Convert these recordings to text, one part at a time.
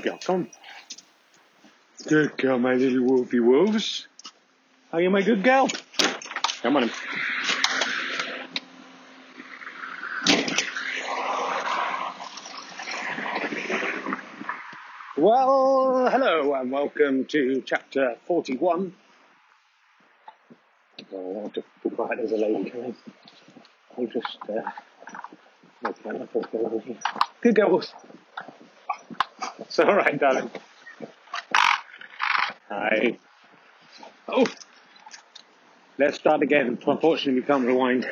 Come. Good girl, my little wolfy wolves. Are you my good girl? Come on. Well, hello and welcome to chapter 41. Oh, I want to be quiet, there's a lady coming. I'll just uh, make that up go here. Good girls. It's all right, darling. Hi. Oh, let's start again. Unfortunately, we can't rewind.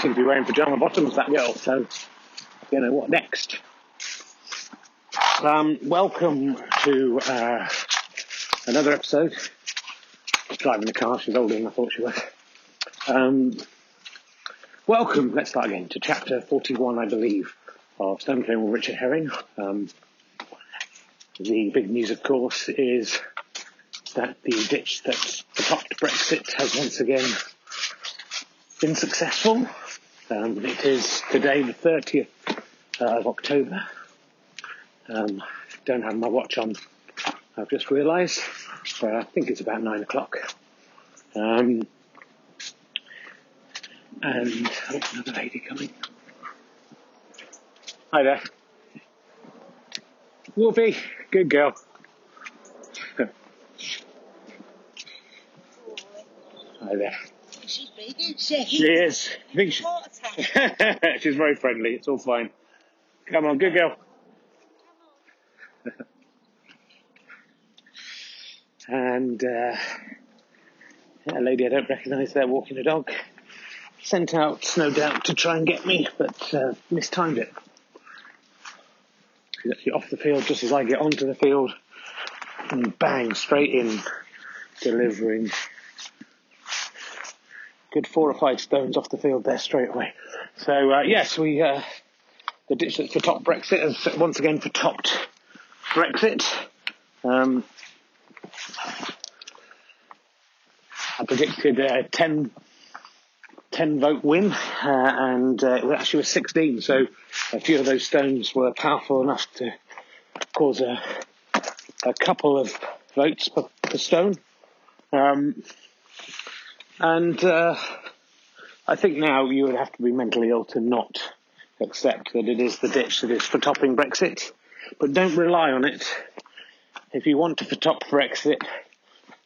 To be wearing pajama bottoms, that girl. So, you know what next? Um, welcome to uh, another episode. Driving the car, she's older than I thought she was. Um, welcome, let's start again, to chapter 41, I believe, of Stone Clearing with Richard Herring. Um, the big news, of course, is that the ditch that stopped Brexit has once again been successful. Um, it is today, the 30th uh, of October. Um, don't have my watch on, I've just realised, but I think it's about nine o'clock. Um, and, oh, another lady coming. Hi there. Wolfie, good girl. Hi there. She's big, isn't she? She is. I think she, she's very friendly. It's all fine. Come on, good girl. and uh, a lady I don't recognise there walking a dog. Sent out, no doubt, to try and get me, but uh, mistimed it. Off the field just as I get onto the field, and bang, straight in, delivering good four or five stones off the field there straight away. So uh, yes, we uh, the ditch that's for top Brexit has once again for topped Brexit. Um, I predicted a 10, 10 vote win, uh, and uh, it actually was 16. So a few of those stones were powerful enough to cause a, a couple of votes per, per stone. Um, and uh, I think now you would have to be mentally ill to not accept that it is the ditch that is for topping Brexit. But don't rely on it. If you want to top Brexit,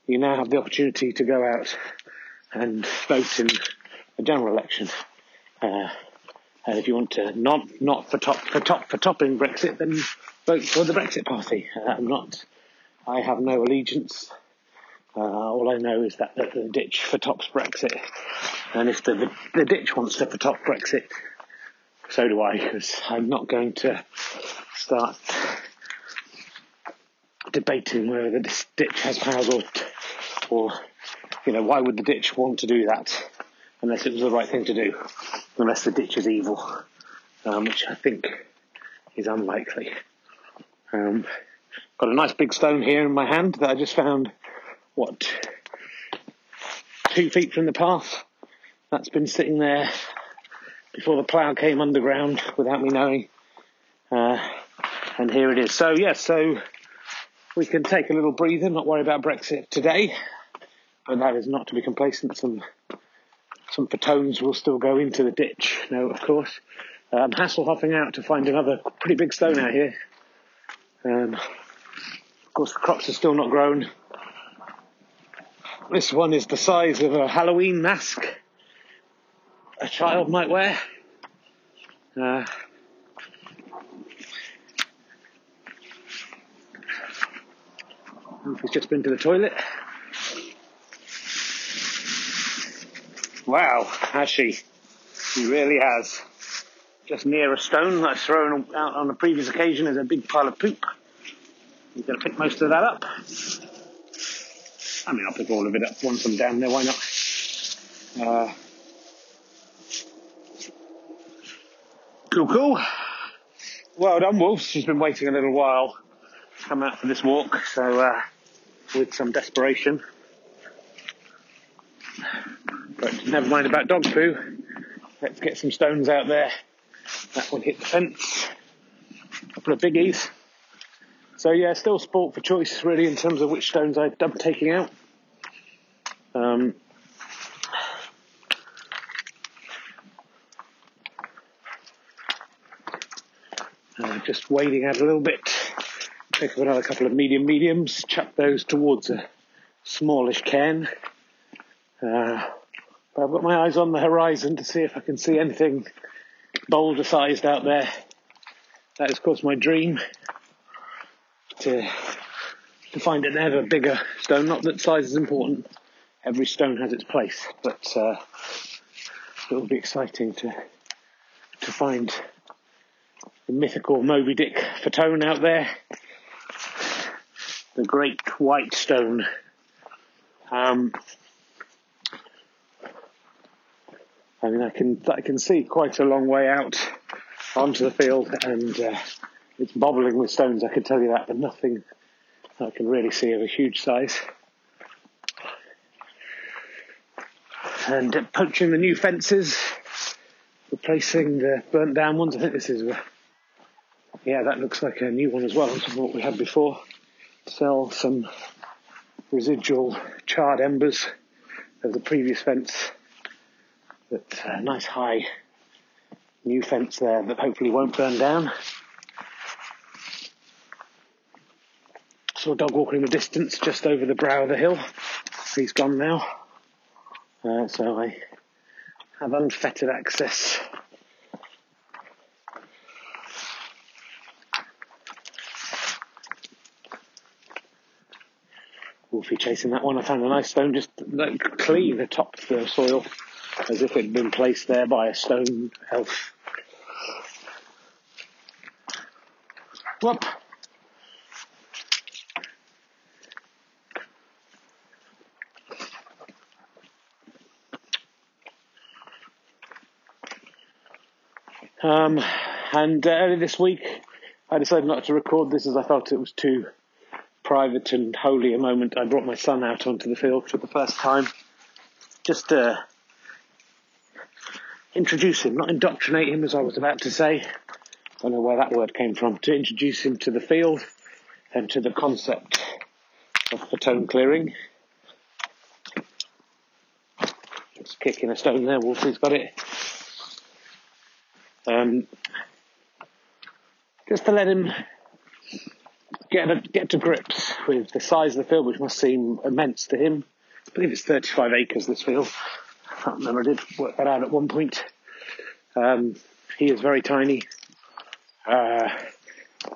you now have the opportunity to go out and vote in a general election. Uh, and if you want to not not for top for top for topping Brexit, then vote for the Brexit Party. Uh, I'm not. I have no allegiance. Uh, all I know is that the, the ditch for tops Brexit, and if the, the the ditch wants to for top Brexit, so do I. Because I'm not going to start debating whether the ditch has powers or, or you know, why would the ditch want to do that unless it was the right thing to do, unless the ditch is evil, um, which I think is unlikely. Um, got a nice big stone here in my hand that I just found, what, two feet from the path. That's been sitting there before the plough came underground without me knowing. Uh, and here it is. So, yes, so we can take a little breather, not worry about Brexit today. But that is not to be complacent. Some some fatones will still go into the ditch. No, of course. I'm Hasselhoffing out to find another pretty big stone out here. Um, of course, the crops are still not grown. This one is the size of a Halloween mask a child might wear. Uh, He's just been to the toilet. Wow, has she? She really has. just near a stone that's thrown out on a previous occasion is a big pile of poop. You're going to pick most of that up. I mean, I'll pick all of it up once I'm down there, why not? Uh, cool, cool. Well done, Wolves. She's been waiting a little while to come out for this walk, so uh, with some desperation. But never mind about dog poo. Let's get some stones out there. That one hit the fence. A couple of biggies. So yeah, still sport for choice really in terms of which stones I'm taking out. Um, uh, just wading out a little bit. Pick up another couple of medium mediums. Chuck those towards a smallish cairn. Uh, but I've got my eyes on the horizon to see if I can see anything boulder sized out there. That is, of course, my dream to to find an ever bigger stone. Not that size is important; every stone has its place. But uh, it will be exciting to to find the mythical Moby Dick Fatone out there, the great white stone. Um, I mean, I can I can see quite a long way out onto the field, and uh, it's bobbling with stones. I can tell you that, but nothing I can really see of a huge size. And uh, poaching the new fences, replacing the burnt down ones. I think this is, a, yeah, that looks like a new one as well on what we had before. Sell some residual charred embers of the previous fence but uh, nice high new fence there that hopefully won't burn down. Saw a dog walking in the distance just over the brow of the hill. He's gone now. Uh, so I have unfettered access. Wolfie chasing that one. I found a nice stone just like, clean of the soil as if it had been placed there by a stone elf. Whoop! Um, and uh, earlier this week, I decided not to record this as I felt it was too private and holy a moment. I brought my son out onto the field for the first time, just to introduce him, not indoctrinate him as I was about to say. I don't know where that word came from. To introduce him to the field and to the concept of fatone clearing. Just kicking a stone there, Wolfie's got it. Um, just to let him get a, get to grips with the size of the field, which must seem immense to him. I believe it's 35 acres, this field. Can't remember, I did work that out at one point. Um, he is very tiny. Uh,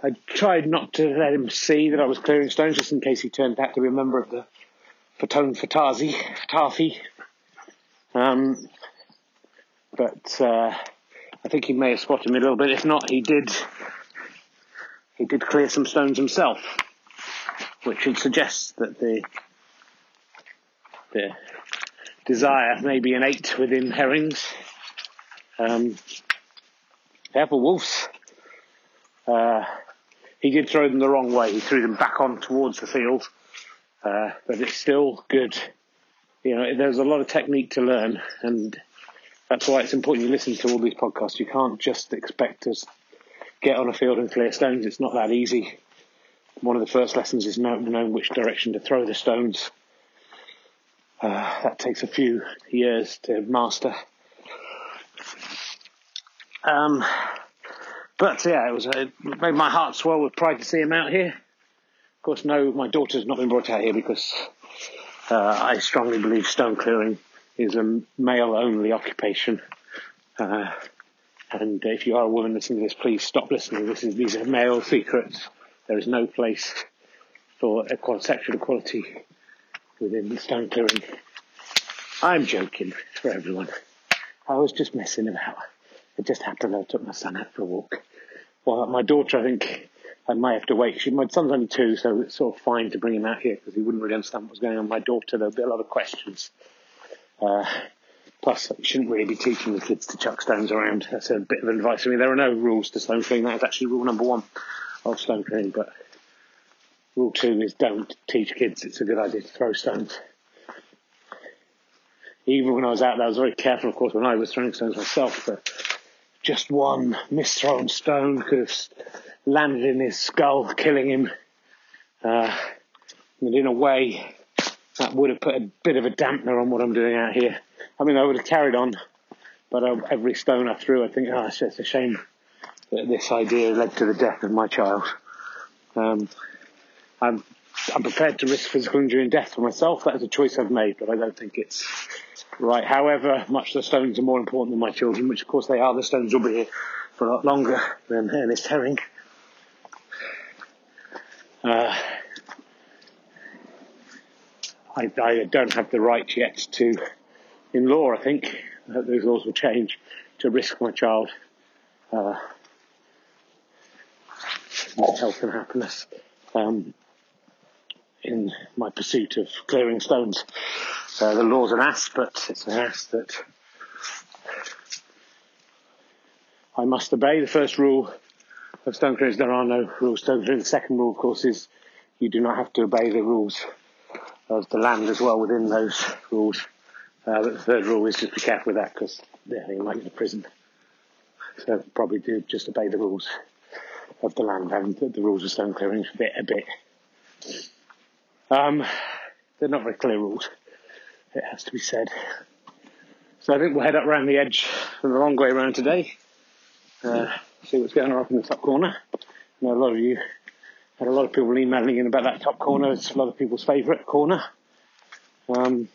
I tried not to let him see that I was clearing stones just in case he turned out to be a member of the Fatone Fatazi, Fatafi. Um, but uh, I think he may have spotted me a little bit. If not, he did. He did clear some stones himself, which would suggest that the the desire maybe an eight within herrings. Um, careful, wolves. Uh, he did throw them the wrong way. He threw them back on towards the field, uh, but it's still good. You know, there's a lot of technique to learn, and that's why it's important you listen to all these podcasts. You can't just expect to get on a field and clear stones. It's not that easy. One of the first lessons is knowing which direction to throw the stones. Uh, that takes a few years to master. Um, but yeah, it was it made my heart swell with pride to see him out here. Of course, no, my daughter's not been brought out here because uh, I strongly believe stone clearing is a male-only occupation. Uh, and if you are a woman listening to this, please stop listening. This is these are male secrets. There is no place for equal, sexual equality within the stone clearing. I'm joking for everyone. I was just messing about. it just happened. I took my son out for a walk. Well, my daughter, I think I might have to wait. She, my son's only two, so it's sort of fine to bring him out here because he wouldn't really understand what was going on. My daughter, there'll be a lot of questions. Uh, plus, you shouldn't really be teaching the kids to chuck stones around. That's a bit of advice I mean, There are no rules to stone clearing. That is actually rule number one of stone clearing, but rule two is don't teach kids it's a good idea to throw stones. Even when I was out there, I was very careful, of course, when I was throwing stones myself, but just one misthrown stone could have landed in his skull, killing him. Uh, and in a way, that would have put a bit of a dampener on what I'm doing out here. I mean, I would have carried on, but uh, every stone I threw, I think, oh, it's just a shame that this idea led to the death of my child. Um, I'm, I'm prepared to risk physical injury and death for myself. That is a choice I've made, but I don't think it's right. However, much the stones are more important than my children, which of course they are. The stones will be here for a lot longer than Ernest Herring. Uh, I, I, don't have the right yet to, in law, I think, I hope those laws will change, to risk my child uh, health and happiness um, in my pursuit of clearing stones. Uh, the law's an ass, but it's an ass that I must obey. The first rule of stone clearing is there are no rules stone clearing. The second rule, of course, is you do not have to obey the rules of the land as well within those rules. Uh, but the third rule is just be careful with that because yeah, you might go to prison. So probably do just obey the rules of the land and the, the rules of stone clearing a bit, a bit. Um, they're not very clear rules. It has to be said. So I think we'll head up around the edge the long way around today. Uh, see what's going on up in the top corner. I know a lot of you had a lot of people emailing in about that top corner. It's a lot of people's favourite corner. Um,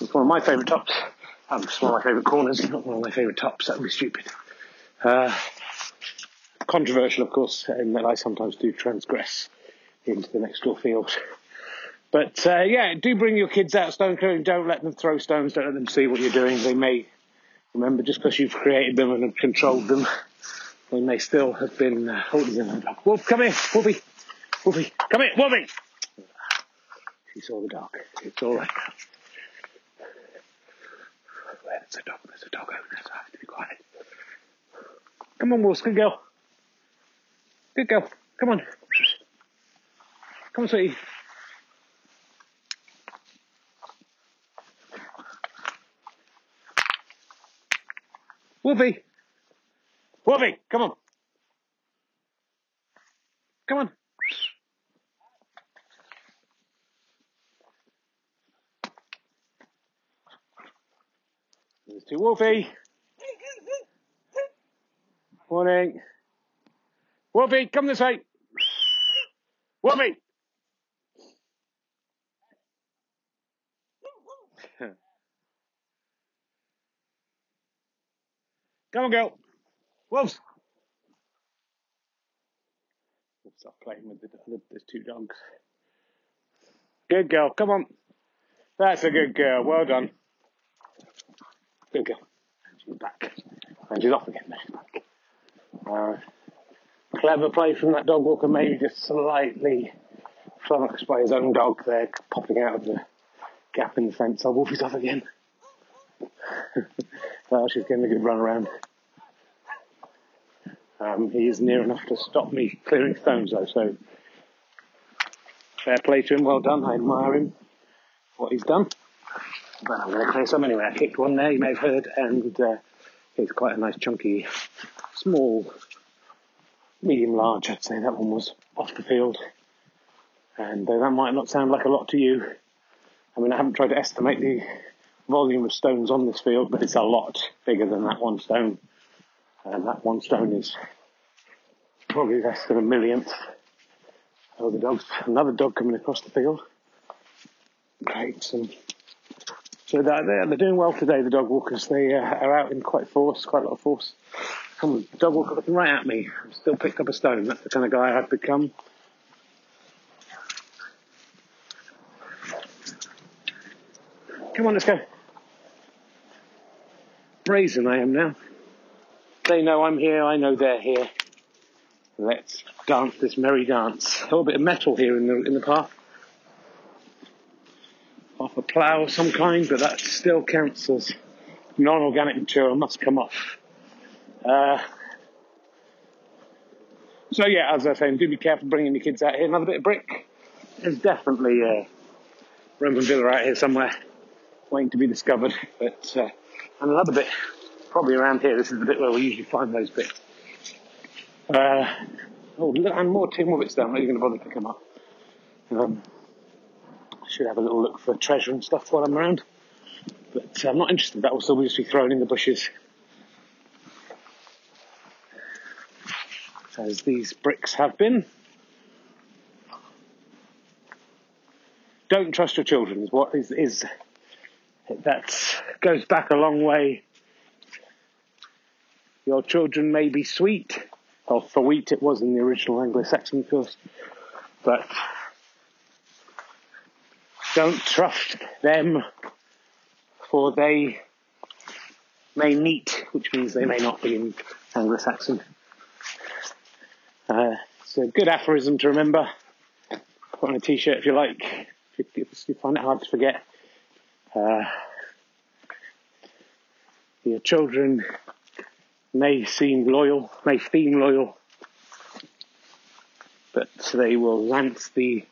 it's one of my favourite tops. Um, it's one of my favourite corners, not one of my favourite tops. That would be stupid. Uh, controversial, of course, in that I sometimes do transgress into the next door field. But uh, yeah, do bring your kids out stone clearing. Don't let them throw stones. Don't let them see what you're doing. They may remember just because you've created them and controlled them, they may still have been uh, holding them. Wolf, come here, Wolfie, Wolfie, come here, Wolfie. She saw the dog. It's all right. There's a dog. There's a dog over there. So I have to be quiet. Come on, Wolf. Good girl. Good girl. Come on. Come on, sweetie. Wolfie! Wolfie, come on. Come on. There's two Wolfie. Morning. Wolfie, come this way. Wolfie! Come on, girl. Wolves. Stop playing with the, there's two dogs. Good girl. Come on. That's a good girl. Well done. Good girl. She's back. And she's off again. She's back. Uh, clever play from that dog walker, maybe just slightly flummoxed by his own dog there, popping out of the gap in the fence. Oh, Wolfie's off again. well, she's getting a good run around. Um, he is near enough to stop me clearing stones though, so fair play to him, well done, I admire him, what he's done. But I'm going to clear some anyway. I kicked one there, you may have heard, and uh, it's quite a nice chunky, small, medium large, I'd say that one was off the field. And uh, that might not sound like a lot to you. I mean, I haven't tried to estimate the volume of stones on this field, but it's a lot bigger than that one stone. And that one stone is probably less than a millionth. Oh, the dog's another dog coming across the field. Great. So they're, they're doing well today, the dog walkers. They uh, are out in quite force, quite a lot of force. Come on, dog walker looking right at me. I've still picked up a stone. That's the kind of guy I've become. Come on, let's go. Brazen I am now. They know I'm here, I know they're here. Let's dance this merry dance. A little bit of metal here in the in the path. Off a plough of some kind, but that still counts as non-organic material. Must come off. Uh, so yeah, as I was saying, do be careful bringing your kids out here. Another bit of brick. There's definitely a Roman villa out here somewhere, waiting to be discovered. But uh, and another bit, probably around here. This is the bit where we usually find those bits. Uh, oh, and more two more bits down. I'm not even going to bother to come up. Um, I should have a little look for treasure and stuff while I'm around. But I'm not interested. That will still just be thrown in the bushes. As these bricks have been. Don't trust your children is what is, is that goes back a long way. Your children may be sweet, or for wheat it was in the original Anglo-Saxon, of course, but don't trust them, for they may meet, which means they may not be in Anglo-Saxon. Uh, it's a good aphorism to remember. Put on a t-shirt if you like, if you find it hard to forget. Uh, your children may seem loyal, may seem loyal, but they will lance thee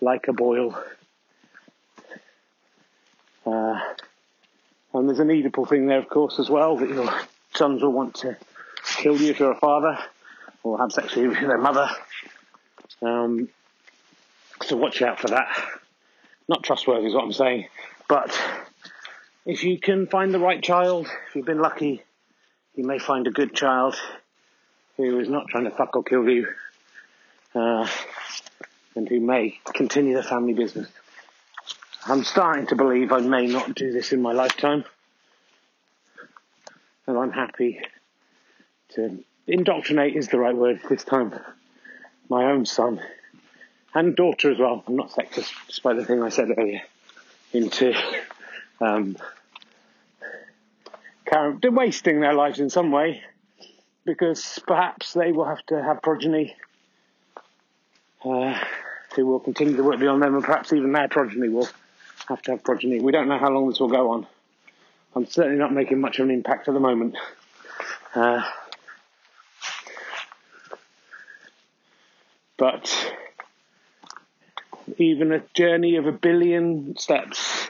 like a boil. Uh, and there's an Oedipal thing there, of course, as well, that your sons will want to kill you if you're a father, or have sex with their mother. Um, so watch out for that. Not trustworthy is what I'm saying, but if you can find the right child, if you've been lucky, you may find a good child who is not trying to fuck or kill you, uh, and who may continue the family business. I'm starting to believe I may not do this in my lifetime, and I'm happy to indoctrinate is the right word this time. My own son and daughter as well. I'm not sexist, despite the thing I said earlier. Into um, they're wasting their lives in some way because perhaps they will have to have progeny uh, who will continue the work beyond them, and perhaps even their progeny will have to have progeny. We don't know how long this will go on. I'm certainly not making much of an impact at the moment. Uh, but even a journey of a billion steps,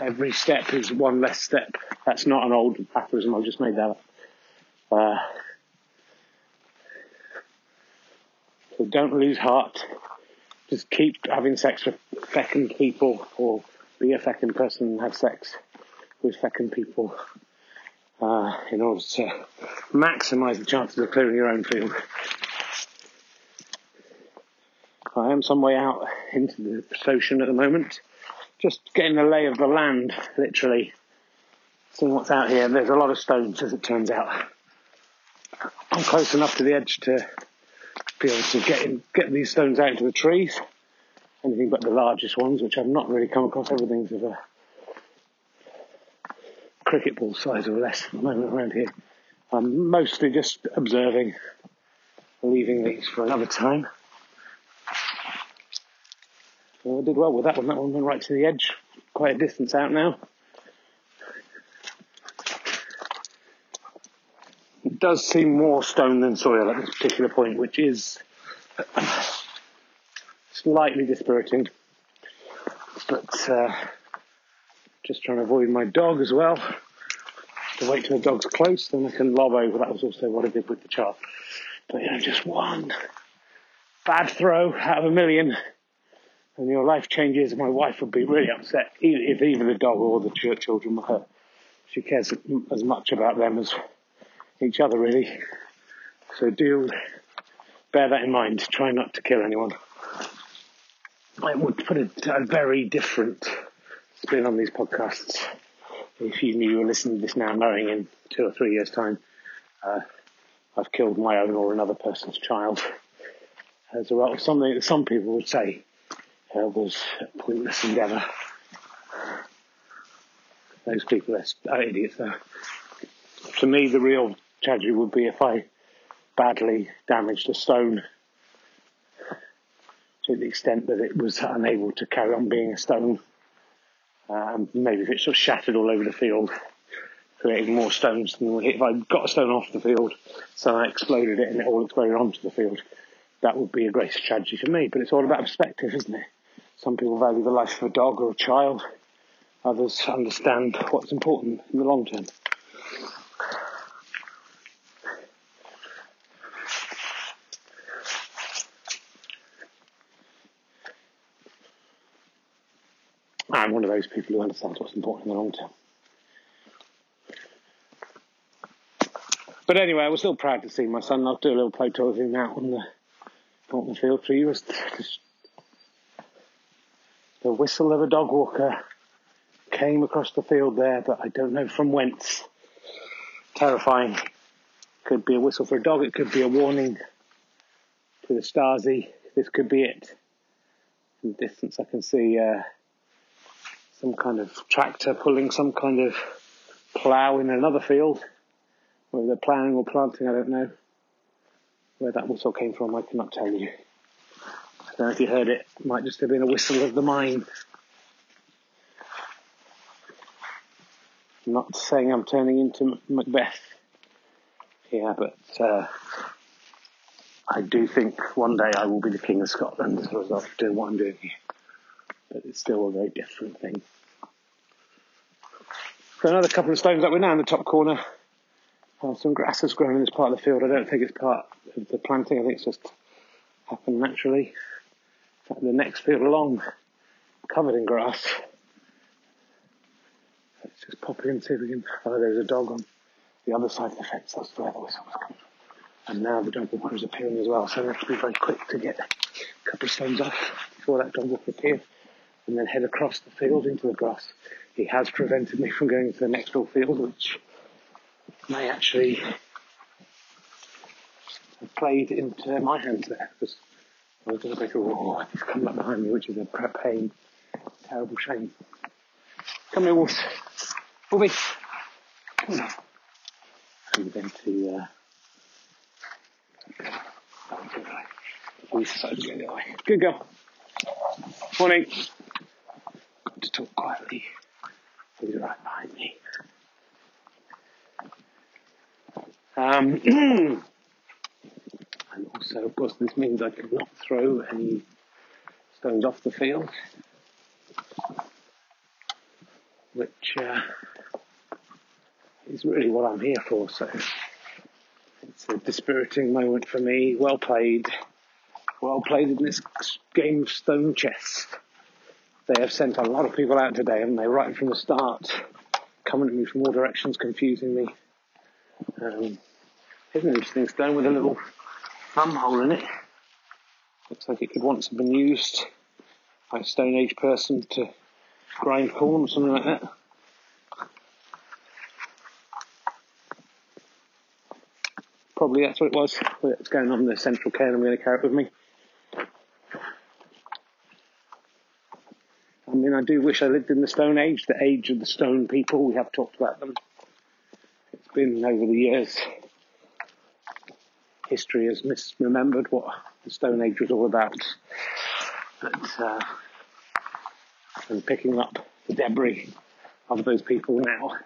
every step is one less step. That's not an old aphorism, I've just made that up. Uh, so don't lose heart. Just keep having sex with fecund people or be a fecund person and have sex with fecund people uh, in order to maximise the chances of clearing your own field. I am some way out into the ocean at the moment, just getting the lay of the land, literally, seeing what's out here. There's a lot of stones, as it turns out. I'm close enough to the edge to be able to get in, get these stones out into the trees. Anything but the largest ones, which I've not really come across. Everything's of a cricket ball size or less at the moment around here. I'm mostly just observing, leaving these for another time. Well, I did well with that one. That one went right to the edge, quite a distance out now. It does seem more stone than soil at this particular point, which is slightly dispiriting. But uh, just trying to avoid my dog as well. To wait till the dog's close, then I can lob over. That was also what I did with the chart. But you know, just one bad throw out of a million and your life changes, my wife would be really upset if either the dog or the children were hurt. She cares as much about them as each other, really. So do bear that in mind. Try not to kill anyone. I would put a, a very different spin on these podcasts if you knew you were listening to this now, knowing in two or three years' time uh, I've killed my own or another person's child. As a result of something that some people would say was a pointless endeavour. Those people are idiots though. To me, the real tragedy would be if I badly damaged a stone to the extent that it was unable to carry on being a stone. Um, maybe if it sort of shattered all over the field, creating more stones than if I got a stone off the field, so I exploded it and it all exploded onto the field, that would be a great tragedy for me. But it's all about perspective, isn't it? Some people value the life of a dog or a child. Others understand what's important in the long term. I'm one of those people who understands what's important in the long term. But anyway, I was still proud to see my son. I'll do a little photo of him out on the the field. He was just the whistle of a dog walker came across the field there, but I don't know from whence. Terrifying. Could be a whistle for a dog. It could be a warning to the Stasi. This could be it. In the distance, I can see. Uh, some kind of tractor pulling some kind of plough in another field. Whether they're ploughing or planting, I don't know. Where that whistle came from, I cannot tell you. I don't know if you heard it. It might just have been a whistle of the mine. I'm not saying I'm turning into Macbeth here, but uh, I do think one day I will be the King of Scotland as a result of what I'm doing here but it's still a very different thing. So another couple of stones up. We're now in the top corner. Uh, some grass has grown in this part of the field. I don't think it's part of the planting. I think it's just happened naturally. The next field along, covered in grass. Let's just pop in see if we can. Oh, there's a dog on the other side of the fence. That's where the whistle was coming. And now the dog walker is appearing as well. So we have to be very quick to get a couple of stones off before that dog walker appears and then head across the field into the grass. He has prevented me from going to the next door field, which may actually have played into my hands there because I was make a roar. He's come back behind me, which is a pain, terrible shame. Come here, Wolves. Bobby. Come on. I'm going to. Uh, we decided to go the other way. Good girl. Morning Got to talk quietly. He's right behind me. Um, also, of course, this means I could not throw any stones off the field, which uh, is really what I'm here for. So it's a dispiriting moment for me. Well played. Well played in this game of stone chess. They have sent a lot of people out today, haven't they? Right from the start, coming at me from all directions, confusing me. Um, here's an interesting stone with a little hole in it. Looks like it could once have been used by a Stone Age person to grind corn or something like that. Probably that's what it was. It's going on the central cairn. I'm going to carry it with me. I mean, I do wish I lived in the Stone Age, the age of the stone people. We have talked about them. It's been over the years. History has misremembered what the Stone Age was all about. But uh, I'm picking up the debris of those people now.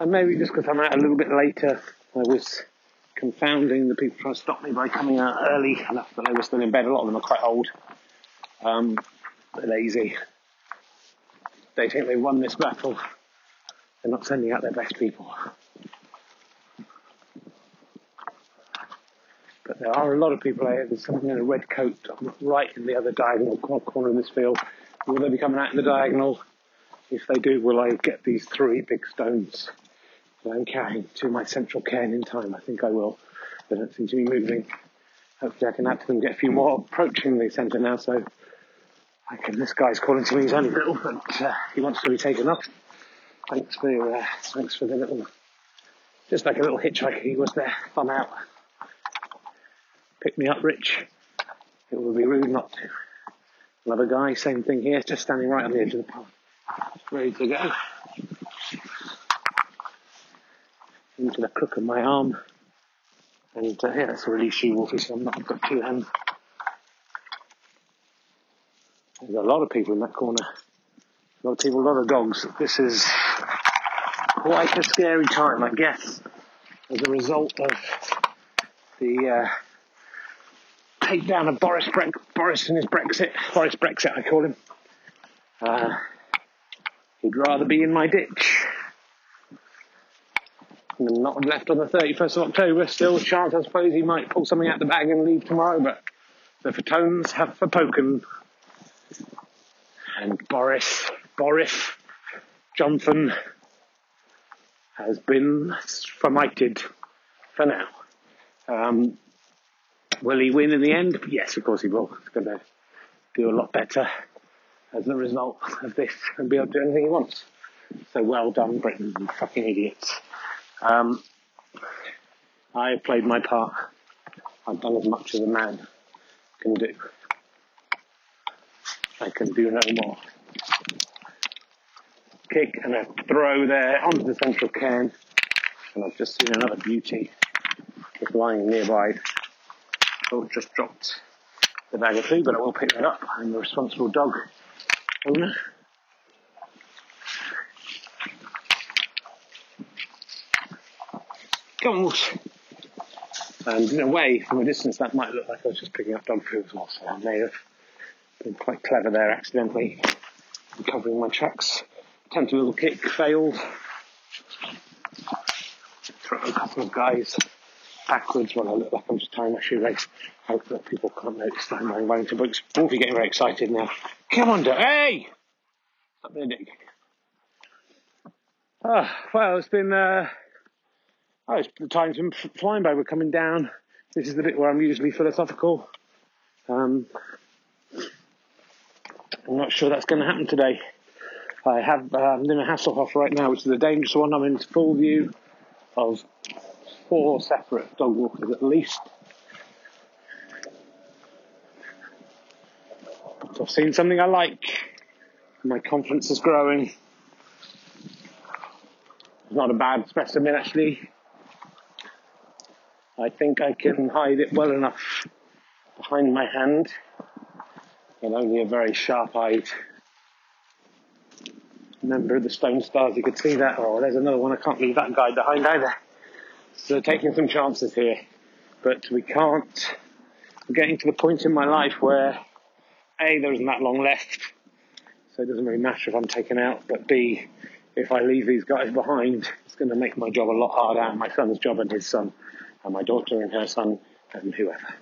And maybe just because I'm out a little bit later, I was confounding the people trying to stop me by coming out early enough that they were still in bed. A lot of them are quite old, um, lazy. They think they've won this battle. They're not sending out their best people. But there are a lot of people here. There's someone in a red coat right in the other diagonal corner of this field. Will they be coming out in the diagonal? If they do, will I get these three big stones? that I'm carrying to my central cairn in time. I think I will. They don't seem to be moving. Hopefully I can add to them, get a few more approaching the centre now, so Can, this guy's calling to me, he's only little, but uh, he wants to be taken up. Thanks for, uh, thanks for the little, just like a little hitchhiker he was there. I'm out. Pick me up, Rich. It would be rude not to. Another guy, same thing here, just standing right on the edge of the path, ready to go. Into the crook of my arm. And uh, yeah, that's a really she wolfy, so I'm not, I've got two hands. There's a lot of people in that corner. A lot of people, a lot of dogs. This is quite a scary time, I guess, as a result of the uh, takedown of Boris, Bre- Boris and his Brexit. Boris Brexit, I call him. Uh, he'd rather be in my ditch than not left on the 31st of October. Still a chance, I suppose, he might pull something out the bag and leave tomorrow, but the Fatones have forpoken. And Boris, Boris Johnson has been formited for now. Um, will he win in the end? Yes, of course he will. He's going to do a lot better as a result of this and be able to do anything he wants. So well done, Britain, you fucking idiots. Um, I have played my part. I've done as much as a man can do. I can do no more. Kick and a throw there onto the central cairn. And I've just seen another beauty just lying nearby. Oh, just dropped the bag of food, but I will pick that up. I'm the responsible dog owner. Come on. And in a way, from a distance, that might look like I was just picking up dog food as well, so I may have been quite clever there accidentally covering my tracks. Attempted a little kick, failed. Throw a couple of guys backwards when I look like I'm just tying my shoelace. Hope that people can't notice that I'm wearing Wellington boots. Wolfie getting very excited now. Come on, dog. Hey! Stop being a dick. Ah, well, it's been, uh, oh, it's the times f- flying by We're coming down. This is the bit where I'm usually philosophical. Um, I'm not sure that's going to happen today. I have, uh, I'm doing a Hasselhoff right now, which is a dangerous one. I'm in full view of four separate dog walkers at least. So I've seen something I like. My confidence is growing. It's not a bad specimen actually. I think I can hide it well enough behind my hand. And only a very sharp-eyed member of the Stone Stasi could see that. Oh, there's another one. I can't leave that guy behind either. So taking some chances here, but we can't. I'm getting to the point in my life where a there isn't that long left, so it doesn't really matter if I'm taken out. But b if I leave these guys behind, it's going to make my job a lot harder, and my son's job and his son, and my daughter and her son, and whoever.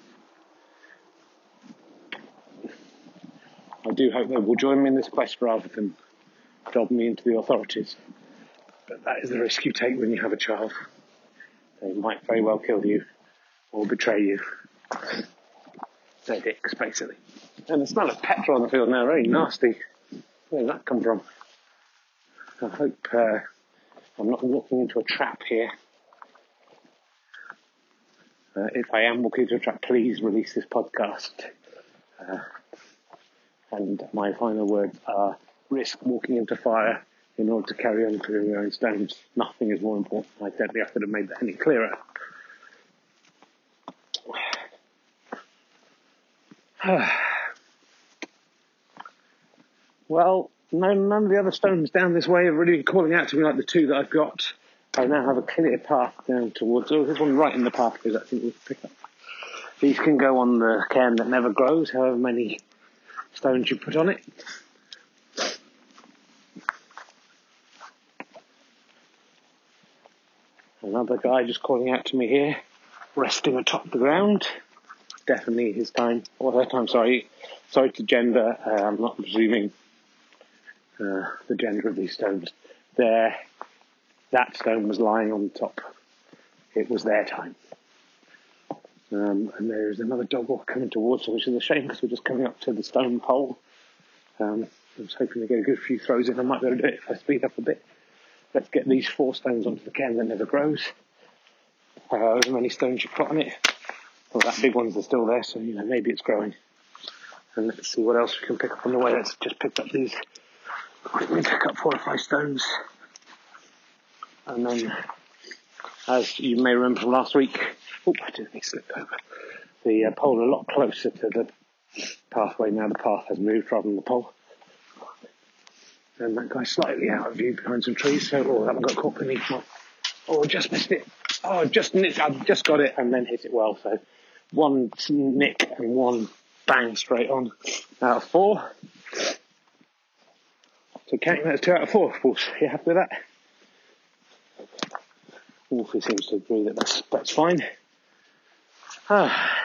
I do hope they will join me in this quest rather than job me into the authorities. But that is the risk you take when you have a child. They might very well kill you or betray you. They're dicks, basically. And the smell of petrol on the field now, very nasty. Where did that come from? I hope uh, I'm not walking into a trap here. Uh, if I am walking into a trap, please release this podcast. Uh, and my final words are risk walking into fire in order to carry on clearing your own stones. Nothing is more important. I don't think I could have made that any clearer. well, none, none of the other stones down this way have really been calling out to me like the two that I've got. I now have a clear path down towards. Oh, there's one right in the path because I think we'll pick up. These can go on the cairn that never grows, however many stones you put on it. Another guy just calling out to me here, resting atop the ground. Definitely his time, or her time, sorry. Sorry to gender, uh, I'm not presuming uh, the gender of these stones. There, that stone was lying on top. It was their time. Um, and there's another dog walk coming towards us, which is a shame because we're just coming up to the stone pole. Um, I was hoping to get a good few throws in. I might be able to do it if I speed up a bit. Let's get these four stones onto the cairn that never grows. Uh, however many stones you put on it. Well, that big ones are still there, so you know maybe it's growing. And let's see what else we can pick up on the way. Let's just pick up these. Quickly pick up four or five stones. And then, as you may remember from last week, oh, I did slip over. The uh, pole a lot closer to the pathway now. The path has moved rather than the pole. And that guy's slightly out of view behind some trees. So, oh, that one got caught beneath my. Oh, just missed it. Oh, just nicked. I just got it and then hit it well. So, one nick and one bang straight on out of four. So counting that's two out of four, course. You happy with that? Wolfie seems to agree that that's, that's fine. Ah.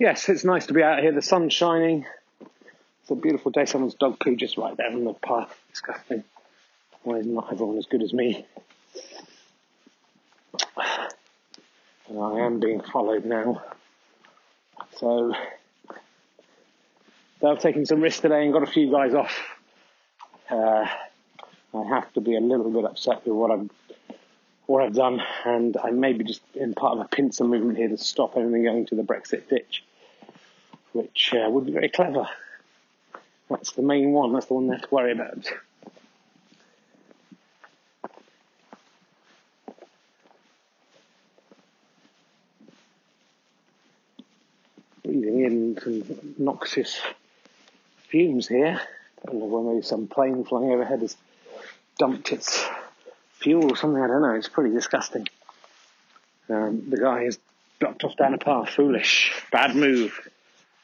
Yes, it's nice to be out here. The sun's shining. It's a beautiful day. Someone's dog poo just right there on the path. Disgusting. Why is not everyone as good as me? And I am being followed now. So, so I've taken some risks today and got a few guys off. Uh, I have to be a little bit upset with what I've what I've done, and I may be just in part of a pincer movement here to stop anything going to the Brexit ditch, which uh, would be very clever. That's the main one. That's the one they have to worry about. Breathing in some noxious fumes here. I don't know whether maybe some plane flying overhead has dumped its fuel or something. I don't know. It's pretty disgusting. Um, the guy has dropped off down a path. Foolish. Bad move.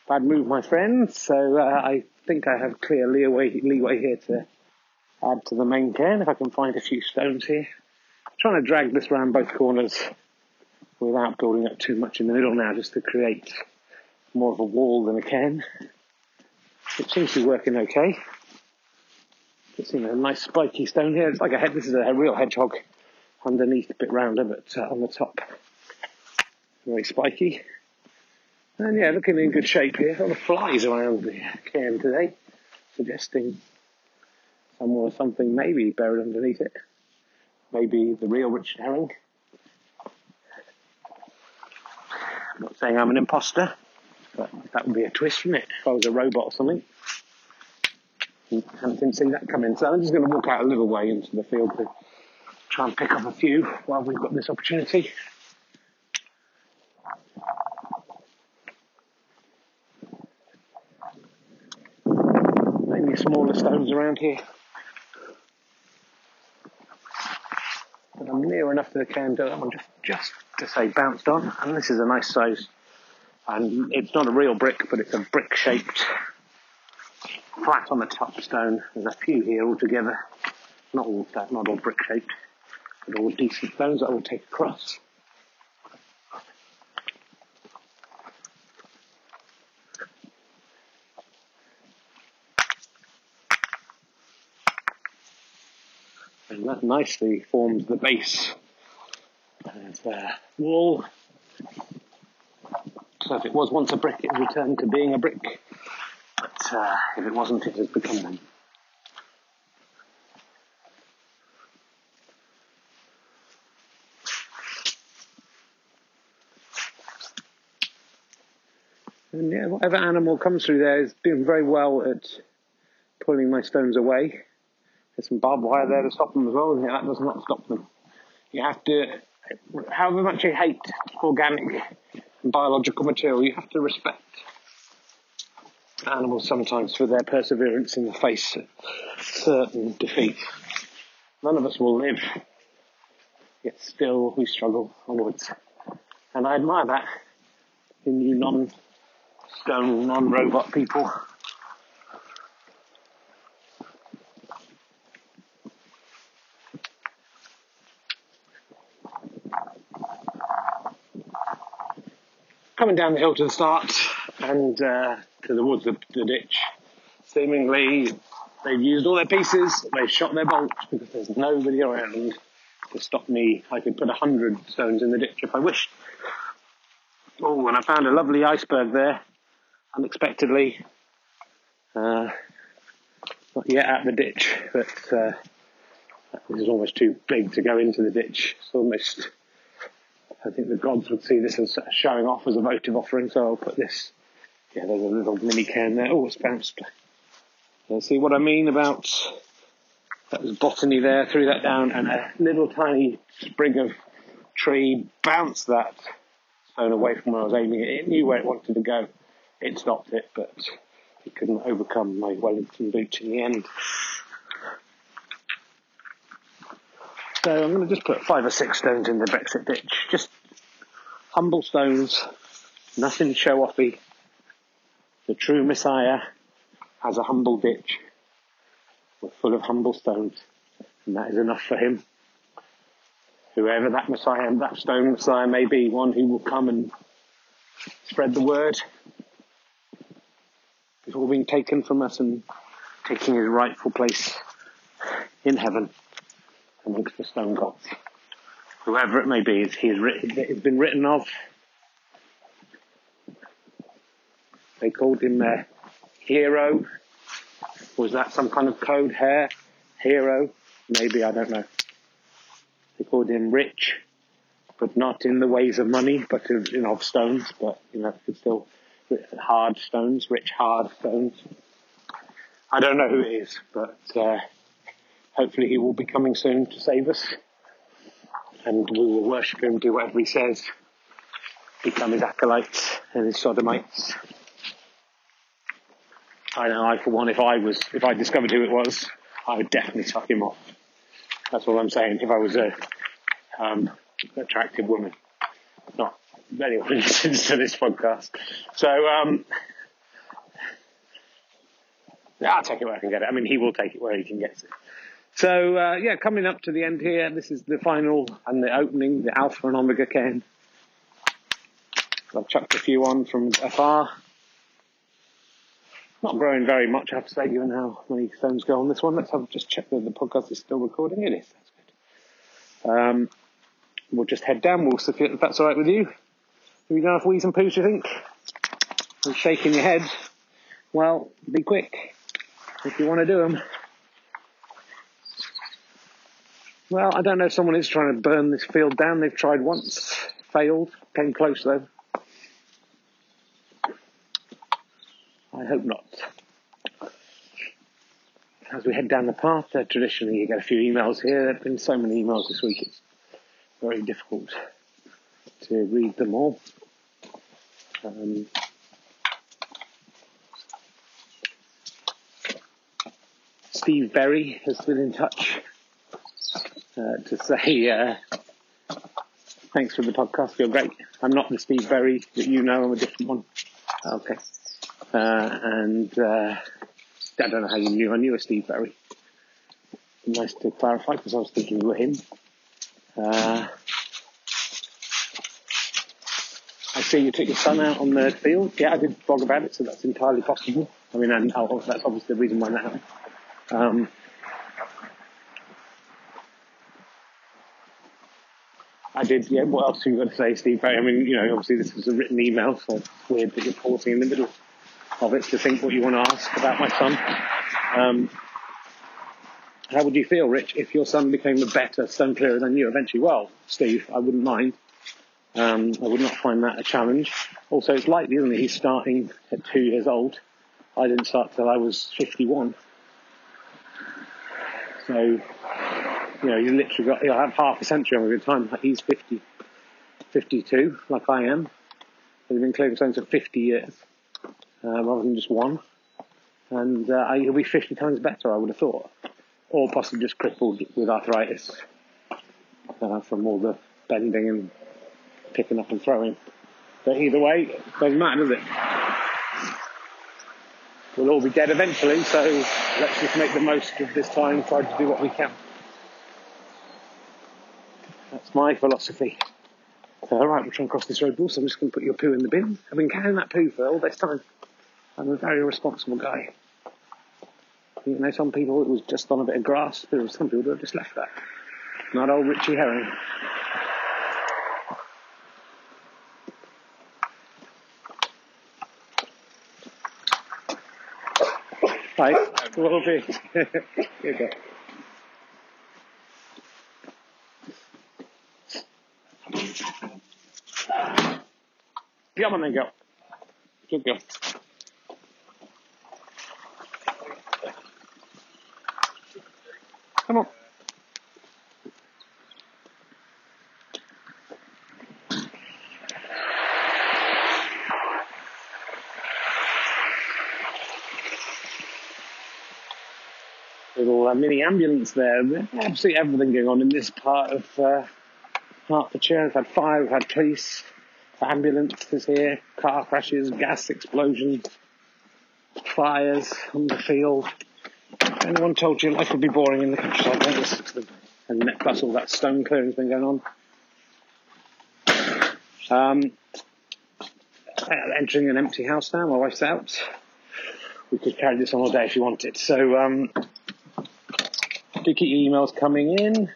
Bad move, my friend. So uh, I think I have clear leeway, leeway here to add to the main cairn if I can find a few stones here. I'm trying to drag this around both corners without building up too much in the middle now just to create more of a wall than a cairn. It seems to be working okay. It's you know, a nice spiky stone here. It's like a head. This is a real hedgehog underneath, a bit rounder, but uh, on the top, very spiky. And yeah, looking in good shape here. A lot of flies around the cairn today, suggesting someone or something maybe buried underneath it. Maybe the real Richard Herring. I'm not saying I'm an imposter, but that would be a twist, wouldn't it? If I was a robot or something. I didn't see that coming. So I'm just going to walk out a little way into the field to try and pick up a few while we've got this opportunity. Maybe smaller stones around here. But I'm near enough to the cairn that one just, just to say bounced on. And this is a nice size. And it's not a real brick, but it's a brick shaped flat on the top stone. There's a few here altogether. Not all flat, not all brick shaped, but all decent stones that will take across. And that nicely forms the base of the wall. So if it was once a brick, it returned to being a brick uh, if it wasn't, it has become one. And yeah, whatever animal comes through there is doing very well at pulling my stones away. There's some barbed wire there to stop them as well, and that does not stop them. You have to, however much you hate organic and biological material, you have to respect animals sometimes for their perseverance in the face of certain defeat. None of us will live, yet still we struggle onwards. And I admire that in you non-stone, non-robot people. Coming down the hill to the start, and uh, towards the, woods of the ditch. Seemingly, they've used all their pieces, they've shot their bolts because there's nobody around to stop me. I could put a hundred stones in the ditch if I wished. Oh, and I found a lovely iceberg there, unexpectedly. Uh, not yet at the ditch, but uh, this is almost too big to go into the ditch. It's almost I think the gods would see this as showing off as a votive offering, so I'll put this. Yeah, there's a little mini cairn there. Oh, it's bounced. You see what I mean about that was botany there, threw that down, and a little tiny sprig of tree bounced that stone away from where I was aiming it. It knew where it wanted to go. It stopped it, but it couldn't overcome my Wellington boots in the end. So I'm going to just put five or six stones in the Brexit ditch. Just humble stones, nothing show offy. The true Messiah has a humble ditch. We're full of humble stones, and that is enough for him. Whoever that Messiah, that stone Messiah may be, one who will come and spread the word before being taken from us and taking his rightful place in heaven amongst the stone gods. Whoever it may be, he it's been written of. They called him a hero. Was that some kind of code hair? Hero? Maybe, I don't know. They called him rich, but not in the ways of money, but in, in of stones, but, you know, still hard stones, rich hard stones. I don't know who it is, but uh, hopefully he will be coming soon to save us. And we will worship him, do whatever he says, become his acolytes and his sodomites. I know, I for one, if I was, if I discovered who it was, I would definitely suck him off. That's all I'm saying. If I was a um, attractive woman, not anyone listens to this podcast. So, um, yeah, I'll take it where I can get it. I mean, he will take it where he can get it. So, uh, yeah, coming up to the end here, this is the final and the opening, the Alpha and Omega cairn. I've chucked a few on from afar. Not growing very much, I have to say, given how many stones go on this one. Let's have just check that the podcast is still recording. It is. That's good. Um, we'll just head down. We'll see if that's all right with you. Have you done enough wheeze and poos, you think? You're shaking your head. Well, be quick if you want to do them. Well, I don't know if someone is trying to burn this field down. They've tried once, failed, came close though. I hope not. As we head down the path, uh, traditionally you get a few emails here. There have been so many emails this week, it's very difficult to read them all. Um, Steve Berry has been in touch uh, to say uh, thanks for the podcast. You're great. I'm not the Steve Berry that you know. I'm a different one. Okay. Uh, and uh, I don't know how you knew. I knew a Steve Berry. Nice to clarify because I was thinking you were him. Uh, I see you took your son out on the field. Yeah, I did blog about it, so that's entirely possible. I mean, and oh, that's obviously the reason why that happened. Um, I did, yeah, what else have you got to say, Steve? I mean, you know, obviously this is a written email, so it's weird that you're pausing in the middle of it to think what you want to ask about my son. Um, how would you feel, Rich, if your son became a better stone clearer than you eventually? Well, Steve, I wouldn't mind. Um, I would not find that a challenge. Also, it's likely, isn't it? He's starting at two years old. I didn't start till I was 51. So, you know, you literally got, you'll have half a century of a good time. He's 50, 52, like I am. He's been clearing stones for 50 years, uh, rather than just one. And uh, he'll be 50 times better, I would have thought. Or possibly just crippled with arthritis uh, from all the bending and picking up and throwing. But either way, it doesn't matter, does it? We'll all be dead eventually, so let's just make the most of this time, try to do what we can. That's my philosophy. All right, we're trying to cross this road, so I'm just going to put your poo in the bin. I've been carrying that poo for all this time. I'm a very responsible guy. You know, some people it was just on a bit of grass. There were some people that just left that. Not old Richie Herring. Right, we'll be. Here you go. Come on then, girl. Good girl. Uh, mini ambulance there. Absolutely everything going on in this part of uh, Hertfordshire. We've had fire, we've had police, ambulances here, car crashes, gas explosions, fires on the field. If anyone told you life would be boring in the countryside, don't listen to them. And net plus all that stone clearing's been going on. Um, entering an empty house now, my wife's out. We could carry this on all day if you wanted. So, um, do keep your emails coming in.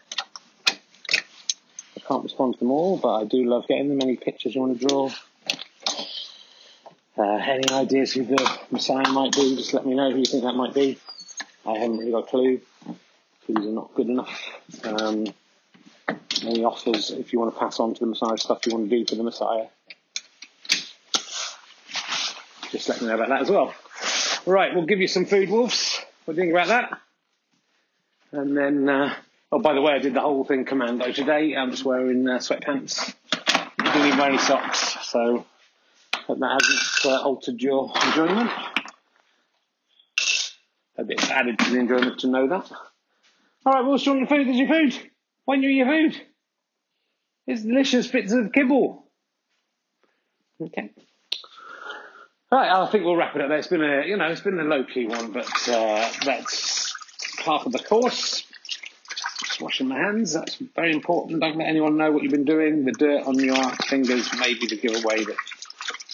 I can't respond to them all, but I do love getting them. Any pictures you want to draw? Uh, any ideas who the Messiah might be? Just let me know who you think that might be. I haven't really got a clue. Clues are not good enough. Um, any offers if you want to pass on to the Messiah stuff you want to do for the Messiah? Just let me know about that as well. Right, we'll give you some food, wolves. What do you think about that? And then, uh, oh, by the way, I did the whole thing commando today. I'm just wearing uh, sweatpants. I didn't even wear any socks, so that hasn't uh, altered your enjoyment. A bit added to the enjoyment to know that. All right, what's your food? Is your food? When you your food? It's delicious bits of kibble. Okay. Right, I think we'll wrap it up there. It's been a, you know, it's been a low key one, but uh, that's half of the course. Just washing my hands. That's very important. Don't let anyone know what you've been doing. The dirt on your fingers may be the giveaway that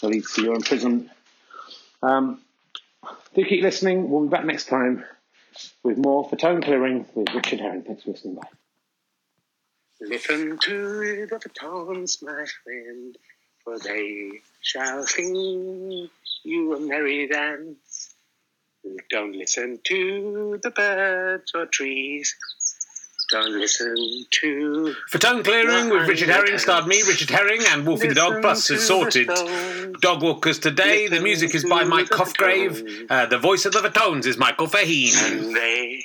leads to your imprisonment. Um, do keep listening. We'll be back next time with more for tone clearing with Richard Herring. Thanks for listening. Bye. Listen to the tones, my friend, for they shall sing you a merry dance. Don't listen to the birds or trees. Don't listen to. For tone clearing with Richard Herring, starred me, Richard Herring, and Wolfie the dog. Plus is sorted. Dog walkers today. The music is by Mike Cofgrave. Uh, the voice of the Fatones is Michael Faheen. And they,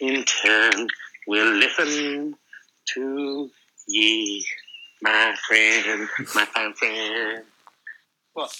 in turn, will listen to ye, my friend, my fine friend. What?